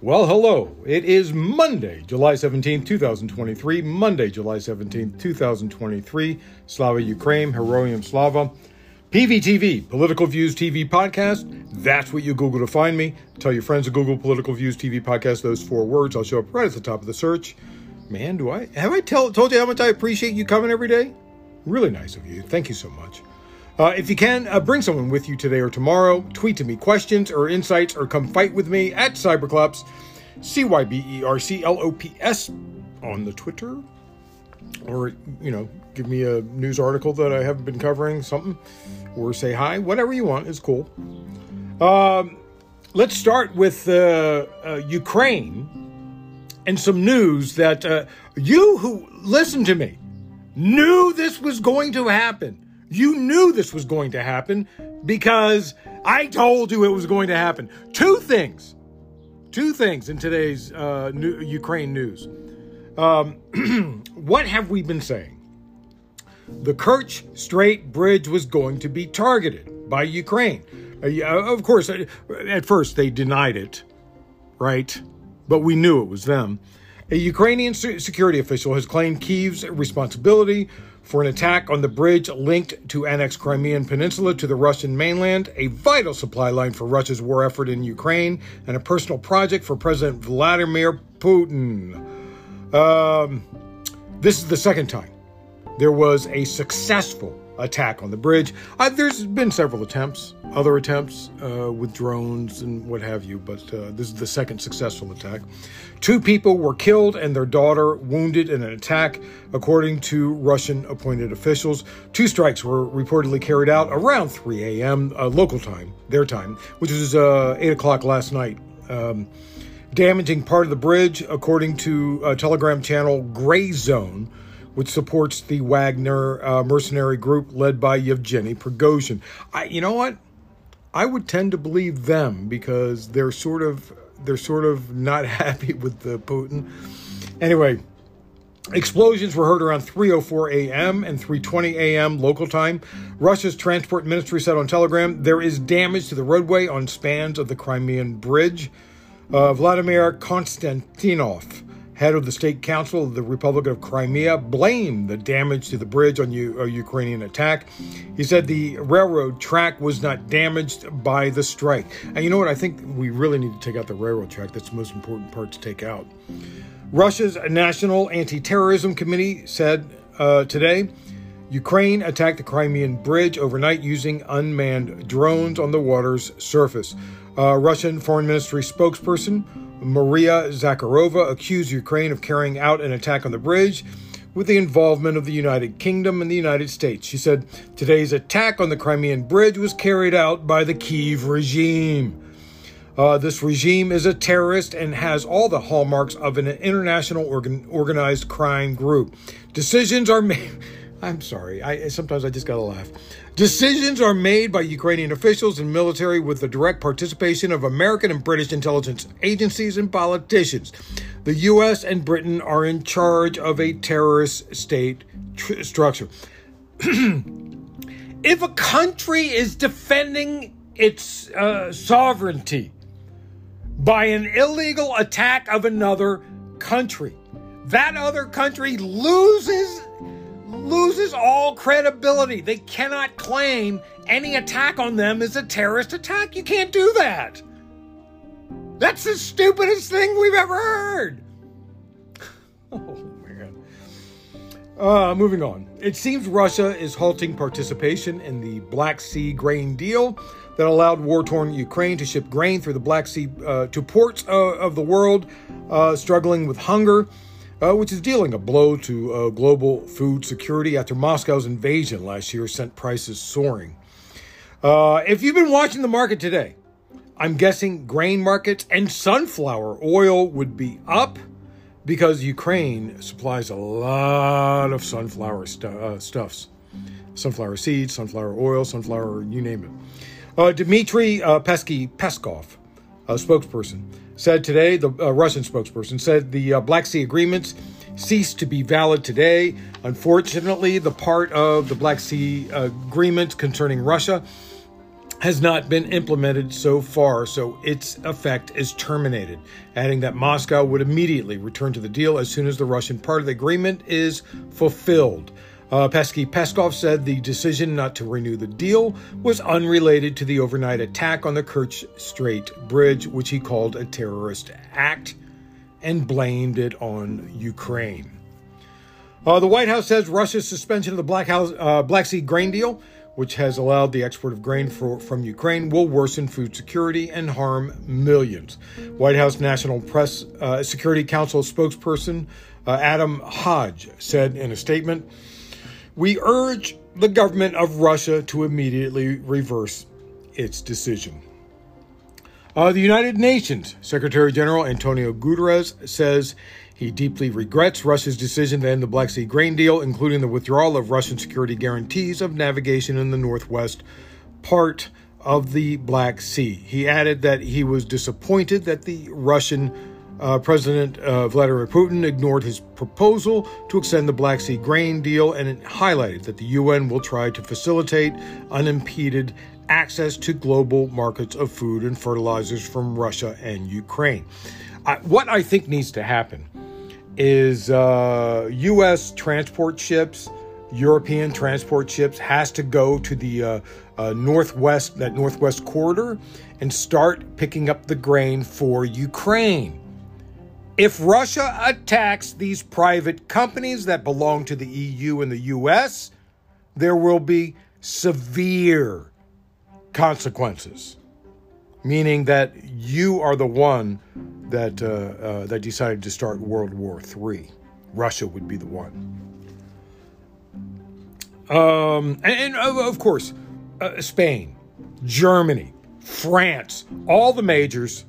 Well, hello. It is Monday, July 17th, 2023. Monday, July 17th, 2023. Slava Ukraine, Heroium Slava. PVTV, Political Views TV Podcast. That's what you Google to find me. Tell your friends to Google Political Views TV Podcast, those four words. I'll show up right at the top of the search. Man, do I have I tell, told you how much I appreciate you coming every day? Really nice of you. Thank you so much. Uh, if you can, uh, bring someone with you today or tomorrow. Tweet to me questions or insights or come fight with me at Cyberclops, C Y B E R C L O P S on the Twitter. Or, you know, give me a news article that I haven't been covering, something. Or say hi. Whatever you want is cool. Um, let's start with uh, uh Ukraine and some news that uh, you who listen to me knew this was going to happen you knew this was going to happen because I told you it was going to happen. Two things. Two things in today's uh, new, Ukraine news. Um, what have we been saying? The Kerch Strait Bridge was going to be targeted by Ukraine. Uh, of course, uh, at first they denied it, right? But we knew it was them. A Ukrainian security official has claimed Kyiv's responsibility for an attack on the bridge linked to annexed Crimean Peninsula to the Russian mainland, a vital supply line for Russia's war effort in Ukraine, and a personal project for President Vladimir Putin. Um, this is the second time there was a successful attack on the bridge. Uh, there's been several attempts, other attempts uh, with drones and what have you, but uh, this is the second successful attack. Two people were killed and their daughter wounded in an attack, according to Russian appointed officials. Two strikes were reportedly carried out around 3 a.m. Uh, local time, their time, which was uh, 8 o'clock last night. Um, damaging part of the bridge, according to a Telegram channel Gray Zone which supports the Wagner uh, mercenary group led by Yevgeny Prigozhin. I, you know what? I would tend to believe them because they're sort of they're sort of not happy with the Putin. Anyway, explosions were heard around 3:04 a.m. and 3:20 a.m. local time. Russia's transport ministry said on Telegram there is damage to the roadway on spans of the Crimean Bridge. Uh, Vladimir Konstantinov head of the State Council of the Republic of Crimea, blamed the damage to the bridge on U- a Ukrainian attack. He said the railroad track was not damaged by the strike. And you know what? I think we really need to take out the railroad track. That's the most important part to take out. Russia's National Anti Terrorism Committee said uh, today Ukraine attacked the Crimean Bridge overnight using unmanned drones on the water's surface. Uh, Russian Foreign Ministry spokesperson Maria Zakharova accused Ukraine of carrying out an attack on the bridge with the involvement of the United Kingdom and the United States. She said today's attack on the Crimean Bridge was carried out by the Kiev regime. Uh, this regime is a terrorist and has all the hallmarks of an international organ- organized crime group. Decisions are made. I'm sorry. I sometimes I just gotta laugh. Decisions are made by Ukrainian officials and military with the direct participation of American and British intelligence agencies and politicians. The U.S. and Britain are in charge of a terrorist state tr- structure. if a country is defending its uh, sovereignty by an illegal attack of another country, that other country loses loses all credibility. They cannot claim any attack on them is a terrorist attack. You can't do that. That's the stupidest thing we've ever heard. oh, man. Uh, moving on. It seems Russia is halting participation in the Black Sea grain deal that allowed war torn Ukraine to ship grain through the Black Sea uh, to ports uh, of the world uh, struggling with hunger uh, which is dealing a blow to uh, global food security after Moscow's invasion last year sent prices soaring. Uh, if you've been watching the market today, I'm guessing grain markets and sunflower oil would be up because Ukraine supplies a lot of sunflower stu- uh, stuffs sunflower seeds, sunflower oil, sunflower, you name it. Uh, Dmitry uh, Pesky Peskov, a spokesperson, said today, the uh, Russian spokesperson said the uh, Black Sea agreements cease to be valid today. Unfortunately, the part of the Black Sea agreement concerning Russia has not been implemented so far, so its effect is terminated, adding that Moscow would immediately return to the deal as soon as the Russian part of the agreement is fulfilled. Uh, Pesky Peskov said the decision not to renew the deal was unrelated to the overnight attack on the Kerch Strait Bridge, which he called a terrorist act, and blamed it on Ukraine. Uh, the White House says Russia's suspension of the Black, House, uh, Black Sea grain deal which has allowed the export of grain for, from Ukraine, will worsen food security and harm millions. White House National Press uh, Security Council spokesperson uh, Adam Hodge said in a statement We urge the government of Russia to immediately reverse its decision. Uh, the United Nations Secretary General Antonio Guterres says he deeply regrets Russia's decision to end the Black Sea grain deal, including the withdrawal of Russian security guarantees of navigation in the northwest part of the Black Sea. He added that he was disappointed that the Russian uh, President uh, Vladimir Putin ignored his proposal to extend the Black Sea grain deal and it highlighted that the UN will try to facilitate unimpeded access to global markets of food and fertilizers from Russia and Ukraine. Uh, what I think needs to happen is uh, U.S. transport ships, European transport ships, has to go to the uh, uh, northwest, that northwest corridor, and start picking up the grain for Ukraine. If Russia attacks these private companies that belong to the EU and the US, there will be severe consequences, meaning that you are the one that uh, uh, that decided to start World War III. Russia would be the one. Um, and, and, of course, uh, Spain, Germany, France, all the majors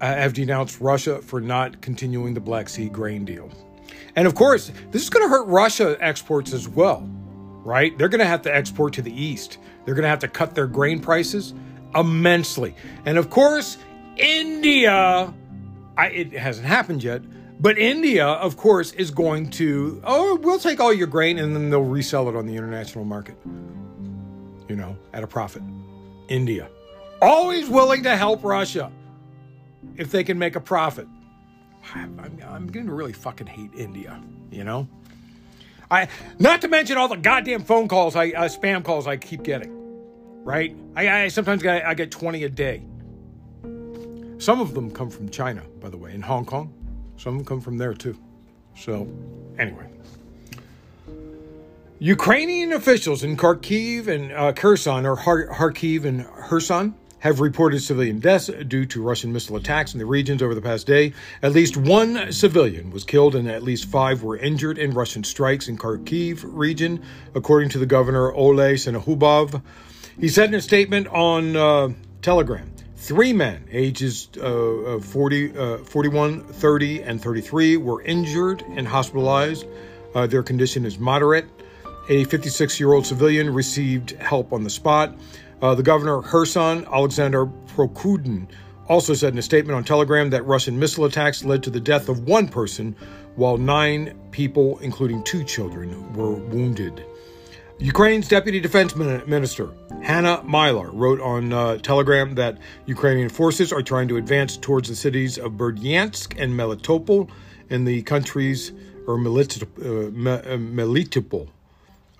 Uh, have denounced Russia for not continuing the Black Sea grain deal. And of course, this is going to hurt Russia exports as well, right? They're going to have to export to the east. They're going to have to cut their grain prices immensely. And of course, India I, it hasn't happened yet. But India, of course, is going to, oh, we'll take all your grain and then they'll resell it on the international market, you know, at a profit. India. Always willing to help Russia if they can make a profit. I'm, I'm going to really fucking hate India, you know? I, not to mention all the goddamn phone calls, I, uh, spam calls I keep getting, right? I, I sometimes get, I get 20 a day. Some of them come from China, by the way, in Hong Kong. Some of them come from there too. So, anyway. Ukrainian officials in Kharkiv and uh, Kherson, or Kharkiv and Kherson, have reported civilian deaths due to Russian missile attacks in the regions over the past day. At least one civilian was killed and at least five were injured in Russian strikes in Kharkiv region, according to the governor Oleh Syniehubov. He said in a statement on uh, Telegram Three men, ages uh, 40, uh, 41, 30, and 33, were injured and hospitalized. Uh, their condition is moderate. A 56 year old civilian received help on the spot. Uh, the governor of Kherson, Alexander Prokudin, also said in a statement on Telegram that Russian missile attacks led to the death of one person, while nine people, including two children, were wounded. Ukraine's Deputy Defense Minister, Hanna Maliar, wrote on uh, Telegram that Ukrainian forces are trying to advance towards the cities of Berdyansk and Melitopol in the country's, or Melitopol,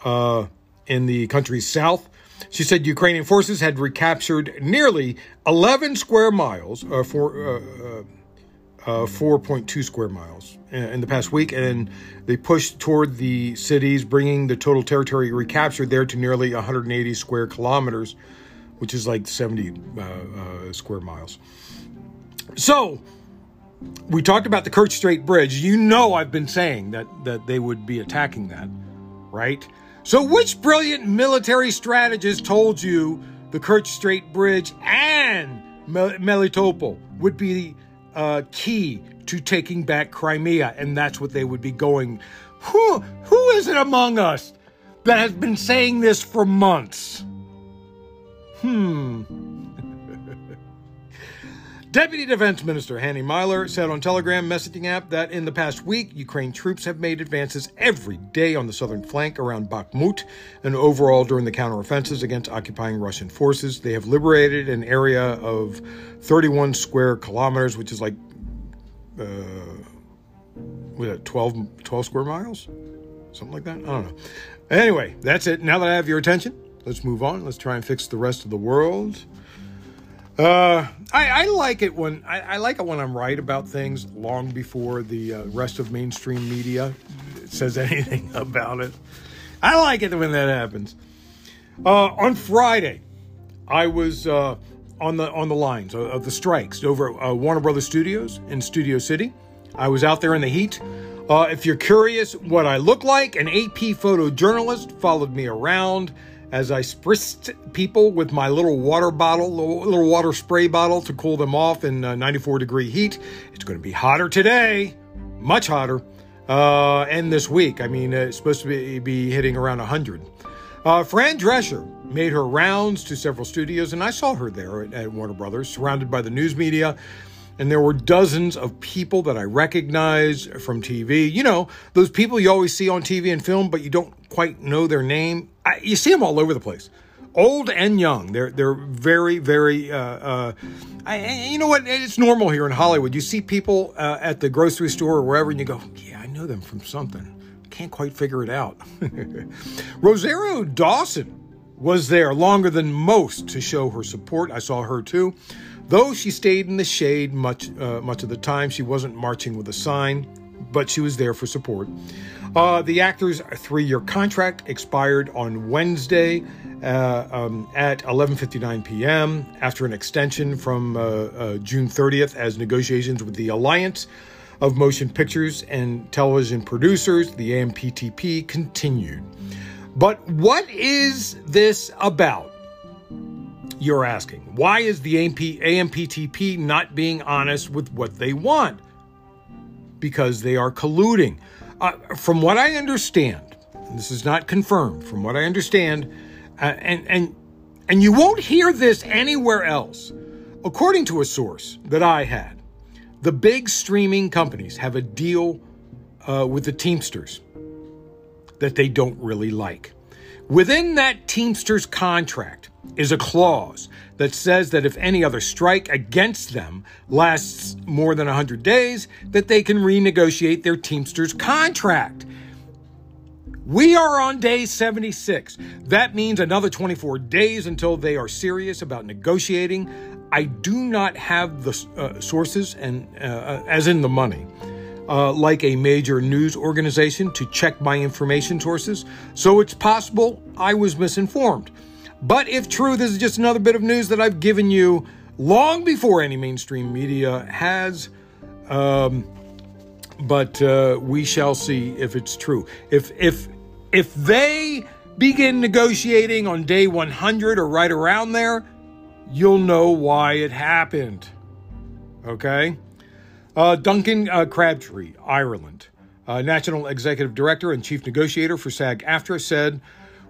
uh, uh, in the country's south. She said Ukrainian forces had recaptured nearly 11 square miles, uh, uh, uh, uh, 4.2 square miles in the past week, and they pushed toward the cities, bringing the total territory recaptured there to nearly 180 square kilometers, which is like 70 uh, uh, square miles. So, we talked about the Kerch Strait Bridge. You know, I've been saying that that they would be attacking that, right? So, which brilliant military strategist told you the Kerch Strait Bridge and Melitopol would be the uh, key to taking back Crimea, and that's what they would be going. Who, who is it among us that has been saying this for months? Hmm. Deputy Defense Minister Hanna Maliar said on Telegram messaging app that in the past week, Ukraine troops have made advances every day on the southern flank around Bakhmut and overall during the counteroffensives against occupying Russian forces. They have liberated an area of 31 square kilometers, which is like, uh, what, it, 12, 12 square miles? Something like that? I don't know. Anyway, that's it. Now that I have your attention, let's move on. Let's try and fix the rest of the world. Uh, I, I, like it when I, I, like it when I'm right about things long before the uh, rest of mainstream media says anything about it. I like it when that happens. Uh, on Friday, I was uh, on the on the lines of the strikes over uh, Warner Brothers Studios in Studio City. I was out there in the heat. Uh, if you're curious what I look like, an AP photojournalist followed me around as I spritzed people with my little water bottle, little water spray bottle to cool them off in uh, 94 degree heat. It's going to be hotter today, much hotter, uh, and this week. I mean, it's supposed to be, be hitting around 100. Uh, Fran Drescher made her rounds to several studios, and I saw her there at, at Warner Brothers, surrounded by the news media and there were dozens of people that I recognized from TV. You know, those people you always see on TV and film, but you don't quite know their name. I, you see them all over the place, old and young. They're they're very very. Uh, uh, I, you know what? It's normal here in Hollywood. You see people uh, at the grocery store or wherever, and you go, "Yeah, I know them from something." Can't quite figure it out. Rosario Dawson was there longer than most to show her support. I saw her too. Though she stayed in the shade much uh, much of the time, she wasn't marching with a sign, but she was there for support. Uh, the actor's three-year contract expired on Wednesday uh, um, at 11:59 p.m. after an extension from uh, uh, June 30th, as negotiations with the Alliance of Motion Pictures and Television Producers, the AMPTP, continued. But what is this about? you're asking. Why is the AMP, AMPTP not being honest with what they want? Because they are colluding. Uh, from what I understand, this is not confirmed, from what I understand, uh, and, and, and you won't hear this anywhere else. According to a source that I had, the big streaming companies have a deal uh, with the Teamsters that they don't really like. Within that Teamsters contract, is a clause that says that if any other strike against them lasts more than 100 days, that they can renegotiate their Teamsters contract. We are on day 76. That means another 24 days until they are serious about negotiating. I do not have the uh, sources and uh, as in the money. Uh, like a major news organization to check my information sources, so it's possible I was misinformed. But if true, this is just another bit of news that I've given you long before any mainstream media has. Um, but uh, we shall see if it's true. If if if they begin negotiating on day 100 or right around there, you'll know why it happened. Okay. Uh, Duncan uh, Crabtree, Ireland, uh, National Executive Director and Chief Negotiator for SAG-AFTRA, said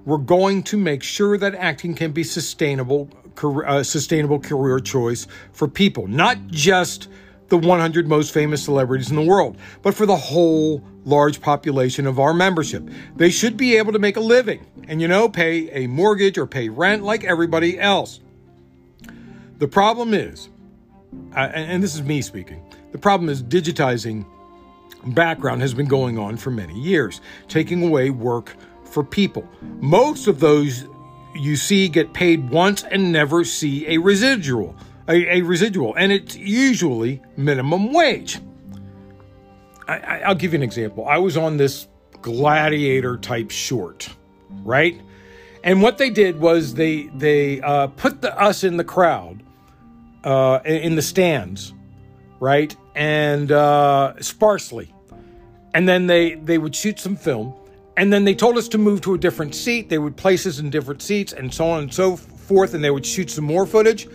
we're going to make sure that acting can be sustainable, uh, sustainable career choice for people, not just the 100 most famous celebrities in the world, but for the whole large population of our membership. They should be able to make a living and, you know, pay a mortgage or pay rent like everybody else. The problem is, uh, and, and this is me speaking, the problem is digitizing background has been going on for many years, taking away work for people. Most of those you see get paid once and never see a residual, a, a residual, and it's usually minimum wage. I, will give you an example. I was on this gladiator type short, right? And what they did was they they uh, put the, us in the crowd, uh, in the stands, right, and uh, sparsely, and then they they would shoot some film and then they told us to move to a different seat. They would place us in different seats and so on and so forth. And they would shoot some more footage.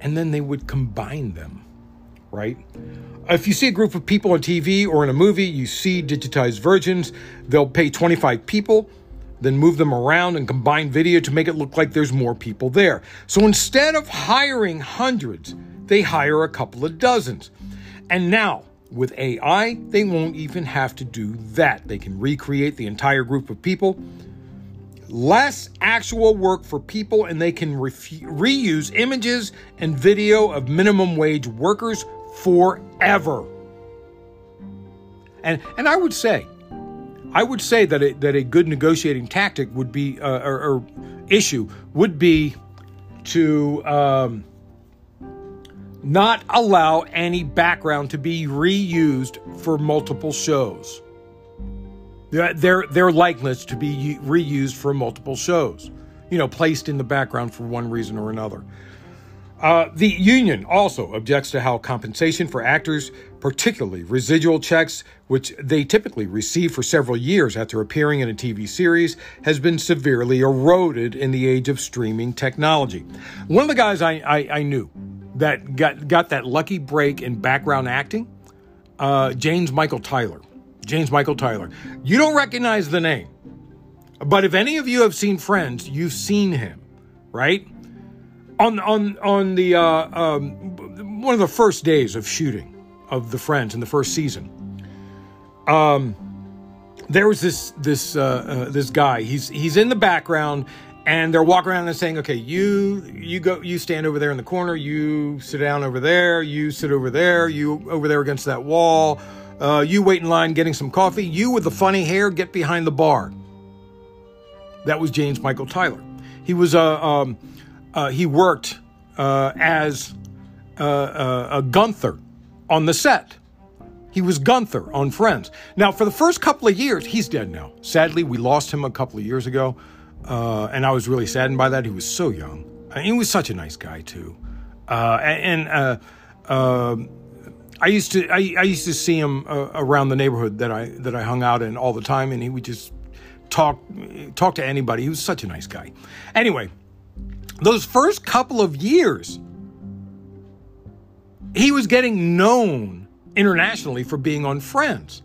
And then they would combine them, right? If you see a group of people on TV or in a movie, you see digitized versions. They'll pay 25 people, then move them around and combine video to make it look like there's more people there. So instead of hiring hundreds, they hire a couple of dozens. And now, with AI, they won't even have to do that. They can recreate the entire group of people. Less actual work for people, and they can reuse images and video of minimum wage workers forever. And, and I would say, I would say that a, that a good negotiating tactic would be, uh, or, or, issue would be to um, not allow any background to be reused for multiple shows. Their, their likeness to be reused for multiple shows, you know, placed in the background for one reason or another. Uh, the union also objects to how compensation for actors, particularly residual checks, which they typically receive for several years after appearing in a TV series, has been severely eroded in the age of streaming technology. One of the guys I, I, I knew that got, got that lucky break in background acting, uh, James Michael Tyler. James Michael Tyler. You don't recognize the name, but if any of you have seen Friends, you've seen him, right? on on on the uh, um, one of the first days of shooting of the Friends in the first season. Um, there was this this uh, uh, this guy. He's he's in the background, and they're walking around and saying, "Okay, you you go, you stand over there in the corner. You sit down over there. You sit over there. You over there against that wall. Uh, you wait in line getting some coffee. You with the funny hair, get behind the bar." That was James Michael Tyler. He was a um, uh, he worked uh, as uh, uh, a Gunther on the set. He was Gunther on Friends. Now, for the first couple of years, he's dead now. Sadly, we lost him a couple of years ago, uh, and I was really saddened by that. He was so young. he was such a nice guy too, uh, and. and um, I used to I, I, used to see him uh, around the neighborhood that I that I hung out in all the time, and he would just talk talk to anybody. He was such a nice guy. Anyway, those first couple of years, he was getting known internationally for being on Friends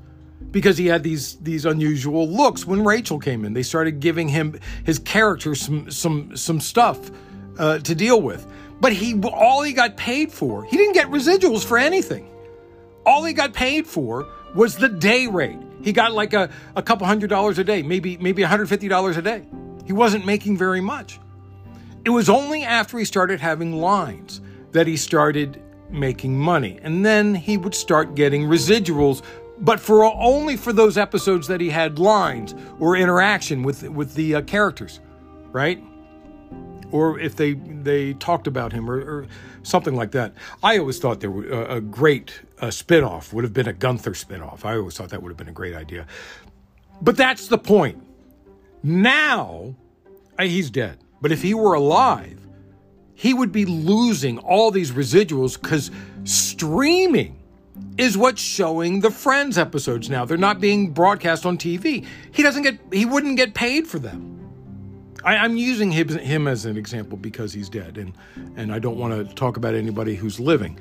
because he had these these unusual looks when Rachel came in. They started giving him his character some some some stuff uh, to deal with. But he all he got paid for, he didn't get residuals for anything. All he got paid for was the day rate. He got like a, a couple hundred dollars a day, maybe maybe $150 a day. He wasn't making very much. It was only after he started having lines that he started making money. And then he would start getting residuals, but for only for those episodes that he had lines or interaction with with the uh, characters, right? Or if they they talked about him or, or something like that. I always thought there were a, a great uh, spinoff would have been a Gunther spinoff. I always thought that would have been a great idea. But that's the point. Now, uh, he's dead. But if he were alive, he would be losing all these residuals because streaming is what's showing the Friends episodes now. They're not being broadcast on TV. He doesn't get, he wouldn't get paid for them. I, am using him, him, as an example because he's dead, and and I don't want to talk about anybody who's living,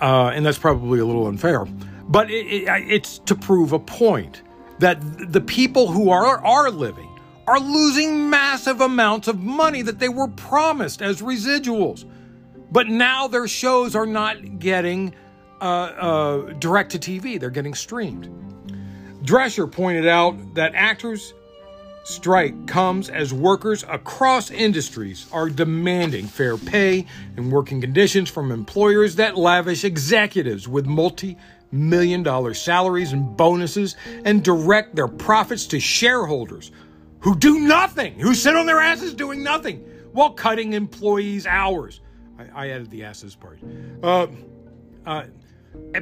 uh, and that's probably a little unfair. But it, it, it's to prove a point that the people who are are living are losing massive amounts of money that they were promised as residuals. But now their shows are not getting uh, uh, direct to TV, they're getting streamed. Drescher pointed out that actors' strike comes as workers across industries are demanding fair pay and working conditions from employers that lavish executives with multi million dollar salaries and bonuses and direct their profits to shareholders who do nothing, who sit on their asses doing nothing while cutting employees' hours. I, I added the asses part. Uh, uh,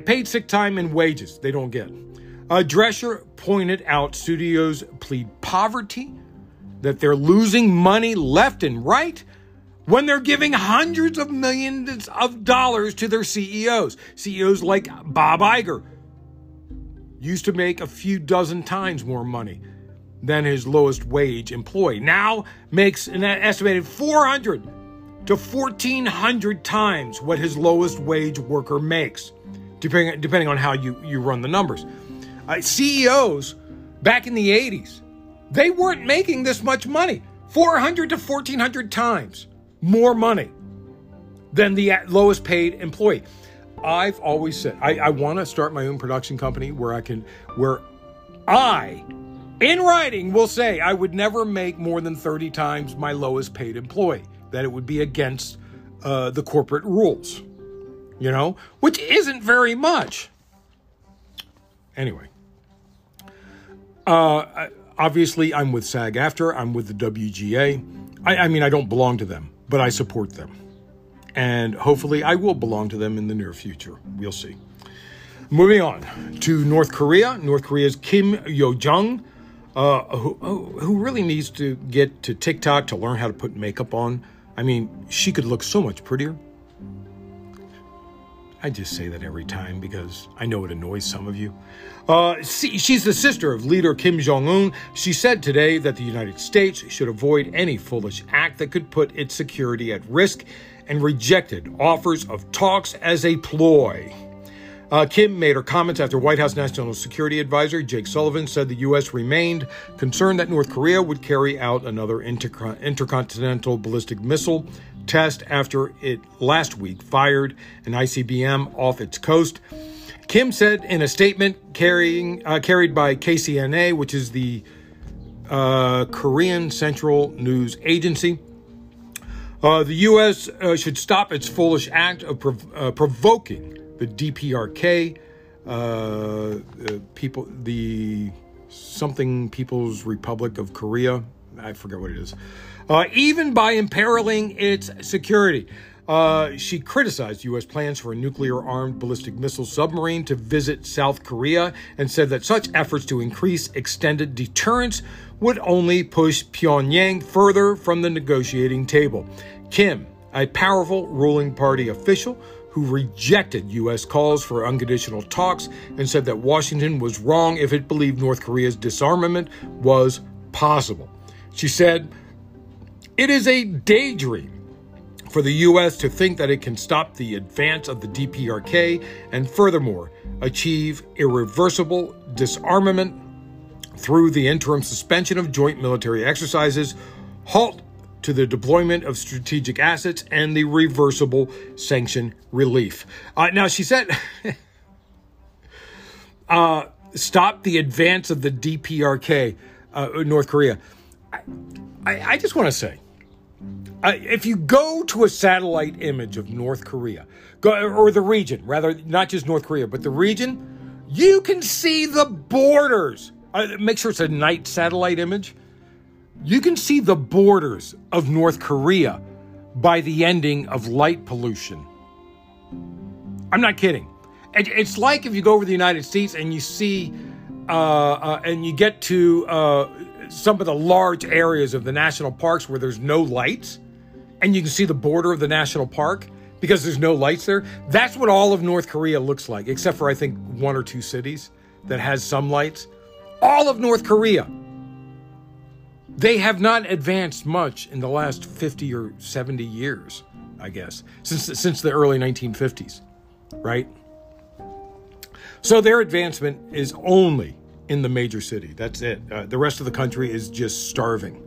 paid sick time and wages they don't get. Uh, Drescher pointed out studios plead poverty, that they're losing money left and right when they're giving hundreds of millions of dollars to their CEOs. CEOs like Bob Iger used to make a few dozen times more money than his lowest wage employee. Now makes an estimated 400 to 1400 times what his lowest wage worker makes, depending, depending on how you, you run the numbers. Uh, CEOs back in the 80s, they weren't making this much money 400 to 1400 times more money than the lowest paid employee. I've always said I, I want to start my own production company where I can, where I, in writing, will say I would never make more than 30 times my lowest paid employee, that it would be against uh, the corporate rules, you know, which isn't very much. Anyway, uh, obviously, I'm with SAG-AFTRA, I'm with the WGA. I, I mean, I don't belong to them, but I support them. And hopefully, I will belong to them in the near future. We'll see. Moving on to North Korea. North Korea's Kim Yo Jong, uh, who, who really needs to get to TikTok to learn how to put makeup on. I mean, she could look so much prettier. I just say that every time because I know it annoys some of you. Uh, see, she's the sister of leader Kim Jong un. She said today that the United States should avoid any foolish act that could put its security at risk and rejected offers of talks as a ploy. Uh, Kim made her comments after White House National Security Advisor Jake Sullivan said the U.S. remained concerned that North Korea would carry out another intercontinental ballistic missile test after it last week fired an ICBM off its coast. Kim said in a statement carrying, uh, carried by KCNA, which is the uh, Korean Central News Agency, uh, the U.S. Uh, should stop its foolish act of prov- uh, provoking the DPRK, uh, people, the something People's Republic of Korea. I forget what it is uh, even by imperiling its security. Uh, she criticized U.S. plans for a nuclear armed ballistic missile submarine to visit South Korea and said that such efforts to increase extended deterrence would only push Pyongyang further from the negotiating table. Kim, a powerful ruling party official who rejected U.S. calls for unconditional talks and said that Washington was wrong if it believed North Korea's disarmament was possible. She said, it is a daydream for the U.S. to think that it can stop the advance of the DPRK and, furthermore, achieve irreversible disarmament through the interim suspension of joint military exercises, halt to the deployment of strategic assets, and the reversible sanction relief. Uh, now, she said, uh, stop the advance of the DPRK, uh, North Korea. I, I, just want to say, uh, if you go to a satellite image of North Korea, go, or the region, rather, not just North Korea, but the region, you can see the borders. Uh, make sure it's a night satellite image. You can see the borders of North Korea by the ending of light pollution. I'm not kidding. It, it's like if you go over the United States and you see, uh, uh and you get to uh, some of the large areas of the national parks where there's no lights and you can see the border of the national park because there's no lights there. That's what all of North Korea looks like, except for I think one or two cities that has some lights. All of North Korea. They have not advanced much in the last 50 or 70 years, I guess, since since the early 1950s, right? So their advancement is only in the major city. That's it. Uh, the rest of the country is just starving.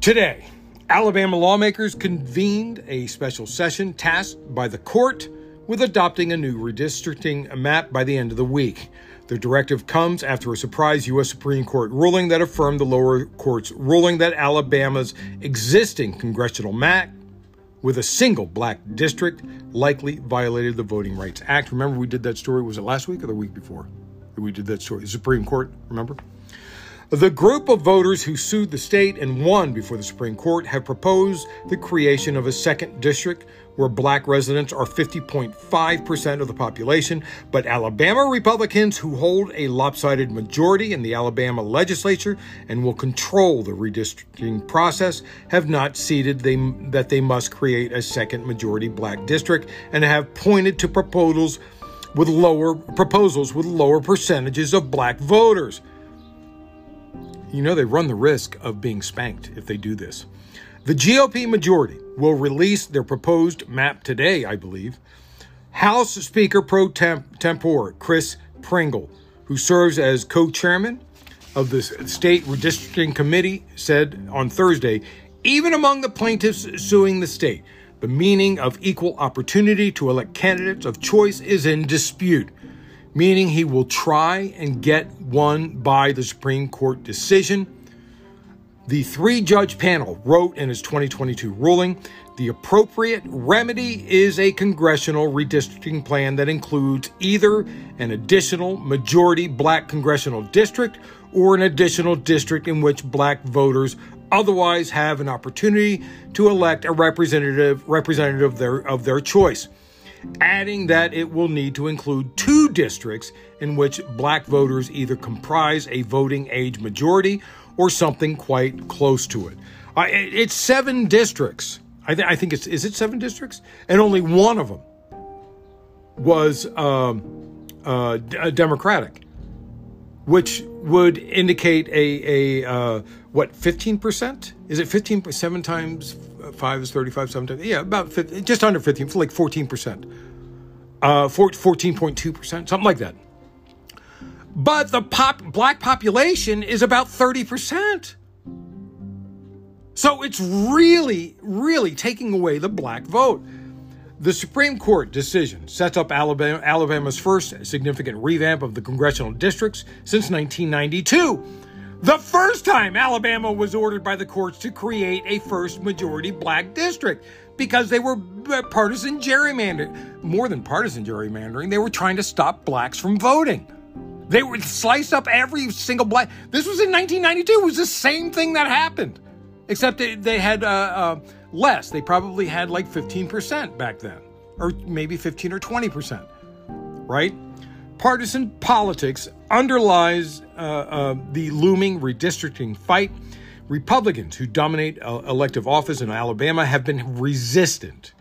Today, Alabama lawmakers convened a special session tasked by the court with adopting a new redistricting map by the end of the week. The directive comes after a surprise U.S. Supreme Court ruling that affirmed the lower court's ruling that Alabama's existing congressional map with a single black district likely violated the Voting Rights Act. Remember, we did that story, was it last week or the week before? We did that story. The Supreme Court, remember? The group of voters who sued the state and won before the Supreme Court have proposed the creation of a second district where black residents are 50.5% of the population, but Alabama Republicans who hold a lopsided majority in the Alabama legislature and will control the redistricting process have not ceded they, that they must create a second majority black district and have pointed to proposals with lower proposals with lower percentages of black voters you know they run the risk of being spanked if they do this. The GOP majority will release their proposed map today, I believe. House Speaker pro tempore Chris Pringle, who serves as co chairman of the State Redistricting Committee, said on Thursday even among the plaintiffs suing the state, the meaning of equal opportunity to elect candidates of choice is in dispute, meaning he will try and get one by the Supreme Court decision. The three judge panel wrote in its 2022 ruling the appropriate remedy is a congressional redistricting plan that includes either an additional majority black congressional district or an additional district in which black voters otherwise have an opportunity to elect a representative representative of their, of their choice adding that it will need to include two districts in which black voters either comprise a voting age majority or something quite close to it. Uh, it's seven districts. I, th- I, think it's is it seven districts, and only one of them was um, uh, d- Democratic which would indicate a, a uh, what, 15%? Is it 15, seven times five is 35, seven times, yeah, about 50, just under 15, like 14%, uh, 14.2%, something like that. But the pop, black population is about 30%. So it's really, really taking away the black vote. The Supreme Court decision sets up Alabama, Alabama's first significant revamp of the congressional districts since 1992. The first time Alabama was ordered by the courts to create a first majority black district because they were partisan gerrymandering. More than partisan gerrymandering, they were trying to stop blacks from voting. They would slice up every single black. This was in 1992. It was the same thing that happened, except they, they had uh, uh, less. They probably had like 15% back then, or maybe 15 or 20%, right? Partisan politics underlies uh, uh, the looming redistricting fight. Republicans who dominate uh, elective office in Alabama have been resistant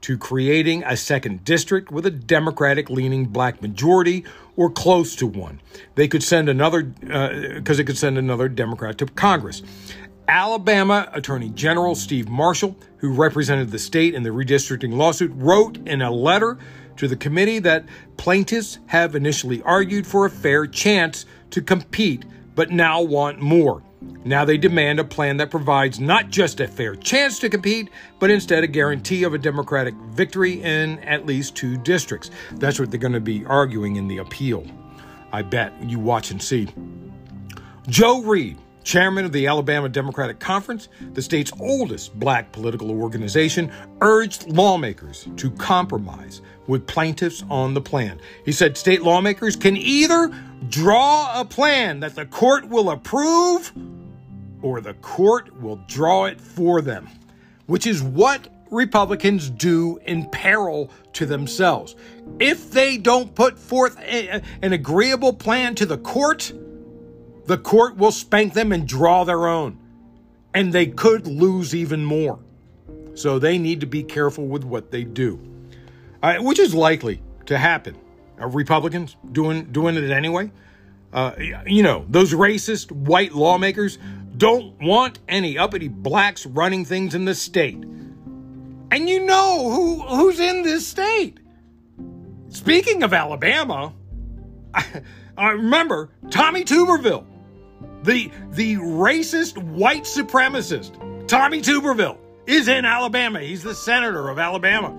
to creating a second district with a Democratic leaning black majority or close to one. They could send another, because uh, it could send another Democrat to Congress. Alabama Attorney General Steve Marshall, who represented the state in the redistricting lawsuit, wrote in a letter to the committee that plaintiffs have initially argued for a fair chance to compete, but now want more. Now they demand a plan that provides not just a fair chance to compete, but instead a guarantee of a Democratic victory in at least two districts. That's what they're going to be arguing in the appeal. I bet. You watch and see. Joe Reed, chairman of the Alabama Democratic Conference, the state's oldest black political organization, urged lawmakers to compromise with plaintiffs on the plan. He said state lawmakers can either draw a plan that the court will approve or the court will draw it for them, which is what Republicans do in peril to themselves. If they don't put forth a, an agreeable plan to the court, the court will spank them and draw their own. And they could lose even more. So they need to be careful with what they do, uh, which is likely to happen. Are Republicans doing doing it anyway? Uh, you know, those racist white lawmakers don't want any uppity blacks running things in the state. And you know who who's in this state. Speaking of Alabama, I, I remember Tommy Tuberville the the racist white supremacist Tommy Tuberville is in Alabama. He's the senator of Alabama.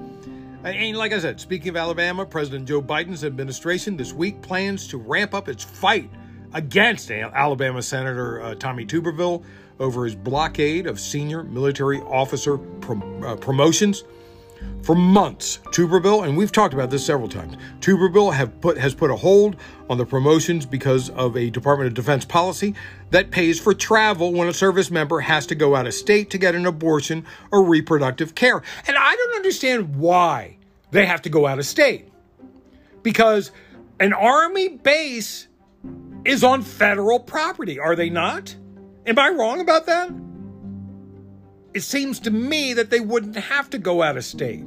And like I said, speaking of Alabama, President Joe Biden's administration this week plans to ramp up its fight against Alabama Senator uh, Tommy Tuberville over his blockade of senior military officer prom- uh, promotions. For months, Tuberville, and we've talked about this several times, Tuberville have put, has put a hold on the promotions because of a Department of Defense policy that pays for travel when a service member has to go out of state to get an abortion or reproductive care. And I don't understand why they have to go out of state. Because an Army base is on federal property, are they not? Am I wrong about that? It seems to me that they wouldn't have to go out of state.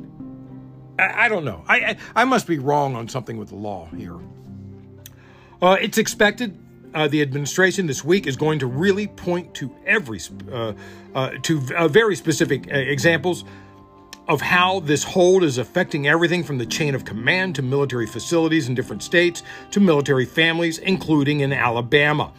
I, I don't know. I, I, I must be wrong on something with the law here. Uh, it's expected uh, the administration this week is going to really point to every uh, uh to uh, very specific uh, examples of how this hold is affecting everything from the chain of command to military facilities in different states to military families, including in Alabama.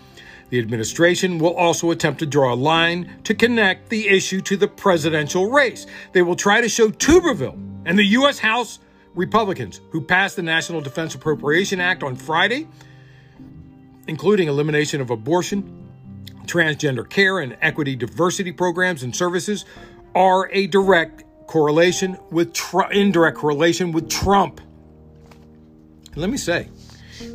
The administration will also attempt to draw a line to connect the issue to the presidential race. They will try to show Tuberville and the U.S. House Republicans, who passed the National Defense Appropriation Act on Friday, including elimination of abortion, transgender care, and equity diversity programs and services, are a direct correlation with tr- indirect correlation with Trump. Let me say,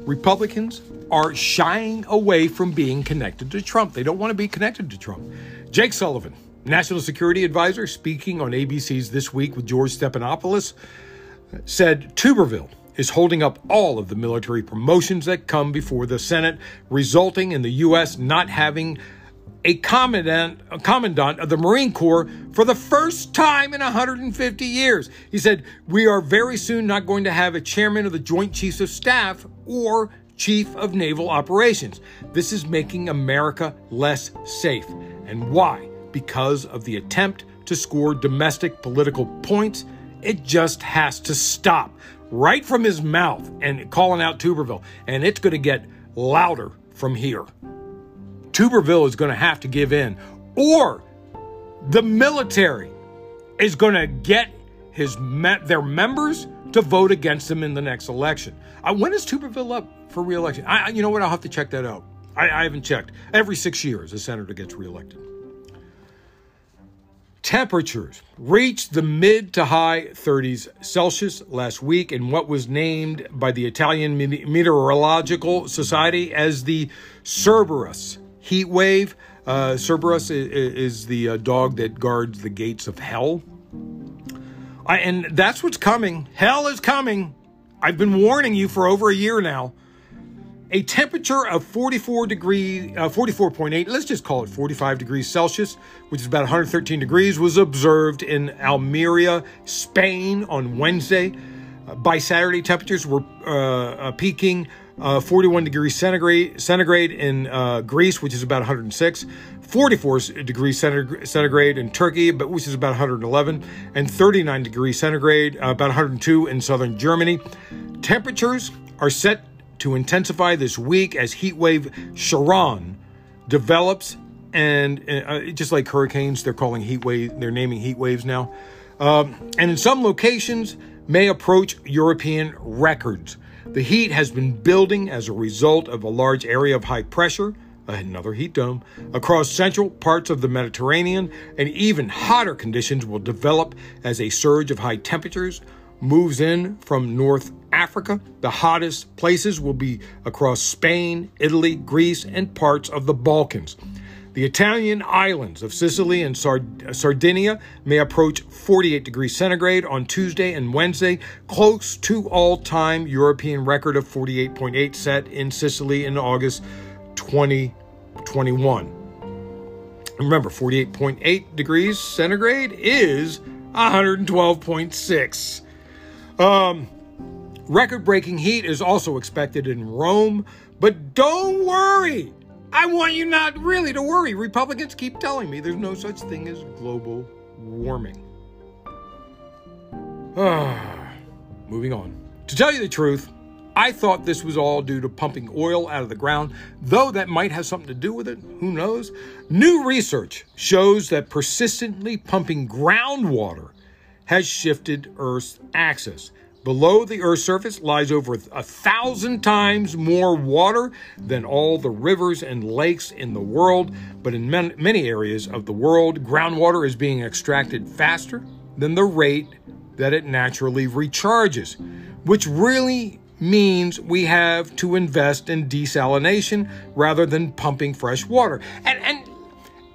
Republicans are shying away from being connected to Trump. They don't want to be connected to Trump. Jake Sullivan, National Security Advisor, speaking on ABC's This Week with George Stephanopoulos, said Tuberville is holding up all of the military promotions that come before the Senate, resulting in the U.S. not having a commandant, a commandant of the Marine Corps for the first time in 150 years. He said, We are very soon not going to have a chairman of the Joint Chiefs of Staff or chief of naval operations. This is making America less safe. And why? Because of the attempt to score domestic political points. It just has to stop right from his mouth and calling out Tuberville. And it's going to get louder from here. Tuberville is going to have to give in, or the military is going to get his their members to vote against him in the next election. Uh, when is Tuberville up for reelection? I, you know what? I'll have to check that out. I, I haven't checked. Every six years, a senator gets reelected. Temperatures reached the mid to high 30s Celsius last week in what was named by the Italian Meteorological Society as the Cerberus heat wave. Uh, Cerberus is, the uh, dog that guards the gates of hell. I, and that's what's coming. Hell is coming. I've been warning you for over a year now. A temperature of 44 degree, uh, 44.8, let's just call it 45 degrees Celsius, which is about 113 degrees, was observed in Almeria, Spain on Wednesday. Uh, by Saturday, temperatures were uh, uh peaking uh, 41 degrees centigrade, centigrade in uh, Greece, which is about 106, 44 degrees centigrade in Turkey, but which is about 111, and 39 degrees centigrade, uh, about 102 in southern Germany. Temperatures are set to intensify this week as heat wave Charon develops, and uh, just like hurricanes, they're calling heat wave, they're naming heat waves now. Um, and in some locations, may approach European records. The heat has been building as a result of a large area of high pressure, another heat dome, across central parts of the Mediterranean, and even hotter conditions will develop as a surge of high temperatures moves in from North Africa. The hottest places will be across Spain, Italy, Greece, and parts of the Balkans. The Italian islands of Sicily and Sard- Sardinia may approach 48 degrees centigrade on Tuesday and Wednesday, close to all time European record of 48.8 set in Sicily in August 2021. Remember, 48.8 degrees centigrade is 112.6. Um, record breaking heat is also expected in Rome, but don't worry. I want you not really to worry. Republicans keep telling me there's no such thing as global warming. Moving on. To tell you the truth, I thought this was all due to pumping oil out of the ground, though that might have something to do with it. Who knows? New research shows that persistently pumping groundwater has shifted Earth's axis. Below the Earth's surface lies over a thousand times more water than all the rivers and lakes in the world. But in many areas of the world, groundwater is being extracted faster than the rate that it naturally recharges, which really means we have to invest in desalination rather than pumping fresh water. And, and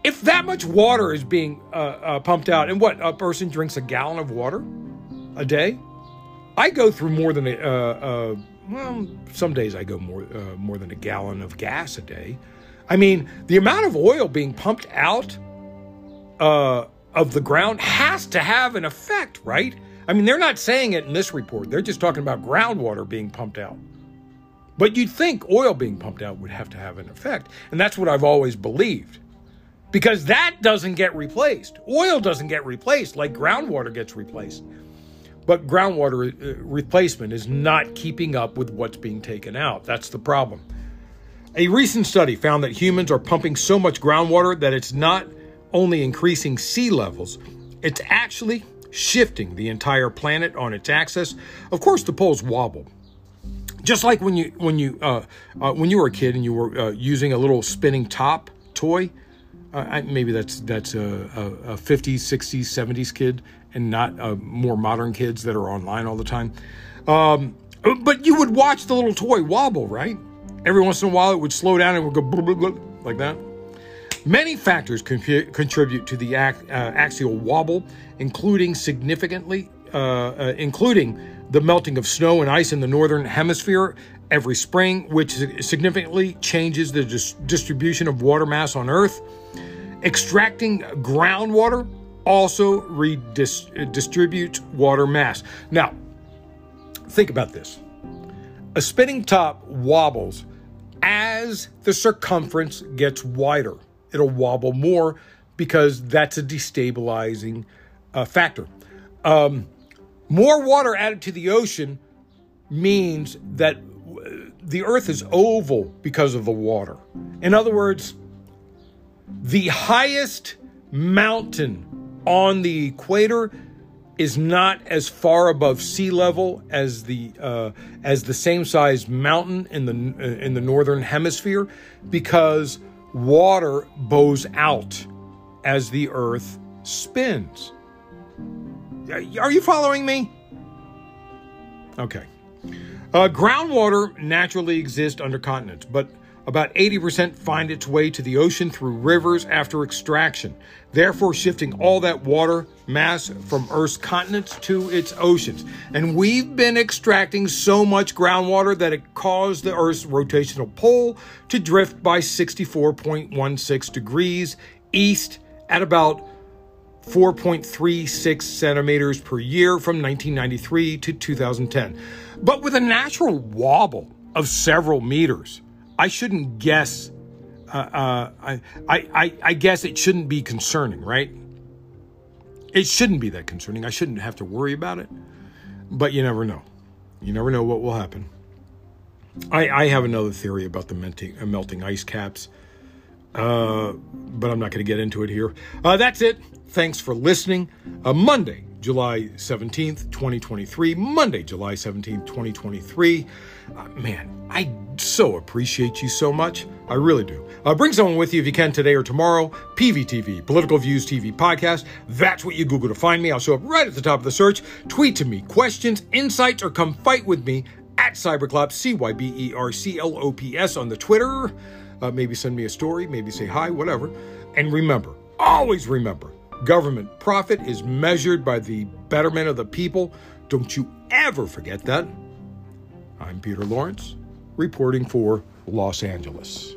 if that much water is being uh, uh, pumped out, and what, a person drinks a gallon of water a day? I go through more than a, uh, uh, well, some days I go more uh, more than a gallon of gas a day. I mean, the amount of oil being pumped out uh, of the ground has to have an effect, right? I mean, they're not saying it in this report. They're just talking about groundwater being pumped out. But you'd think oil being pumped out would have to have an effect. And that's what I've always believed. Because that doesn't get replaced. Oil doesn't get replaced like groundwater gets replaced. But groundwater uh, replacement is not keeping up with what's being taken out. That's the problem. A recent study found that humans are pumping so much groundwater that it's not only increasing sea levels, it's actually shifting the entire planet on its axis. Of course, the poles wobble. Just like when you when you uh, uh, when you were a kid and you were uh, using a little spinning top toy, uh, maybe that's that's a, a, a, 50s, 60s, 70s kid, and not uh, more modern kids that are online all the time. Um, but you would watch the little toy wobble, right? Every once in a while, it would slow down and would go blah, blah, blah, like that. Many factors contribute to the uh, axial wobble, including significantly, uh, uh, including the melting of snow and ice in the northern hemisphere every spring, which significantly changes the dis- distribution of water mass on Earth. Extracting groundwater also redistributes water mass. Now, think about this a spinning top wobbles as the circumference gets wider it'll wobble more because that's a destabilizing uh, factor. Um, more water added to the ocean means that the earth is oval because of the water. In other words, the highest mountain on the equator is not as far above sea level as the uh, as the same size mountain in the uh, in the northern hemisphere because water bows out as the earth spins. Are you following me? Okay. Uh, groundwater naturally exists under continents, but about 80% find its way to the ocean through rivers after extraction, therefore shifting all that water mass from Earth's continents to its oceans. And we've been extracting so much groundwater that it caused the Earth's rotational pole to drift by 64.16 degrees east at about 4.36 centimeters per year from 1993 to 2010. But with a natural wobble of several meters, I shouldn't guess. Uh, uh, I, I, I guess it shouldn't be concerning, right? It shouldn't be that concerning. I shouldn't have to worry about it. But you never know. You never know what will happen. I, I have another theory about the melting, uh, melting ice caps, uh, but I'm not going to get into it here. Uh, that's it. Thanks for listening. Uh, Monday, July 17th, 2023. Monday, July 17th, 2023. Uh, man, I so appreciate you so much. I really do. Uh, bring someone with you if you can today or tomorrow. PVTV, Political Views TV Podcast. That's what you Google to find me. I'll show up right at the top of the search. Tweet to me questions, insights, or come fight with me at Cyberclops, C Y B E R C L O P S on the Twitter. Uh, maybe send me a story, maybe say hi, whatever. And remember, always remember, government profit is measured by the betterment of the people. Don't you ever forget that. I'm Peter Lawrence, reporting for Los Angeles.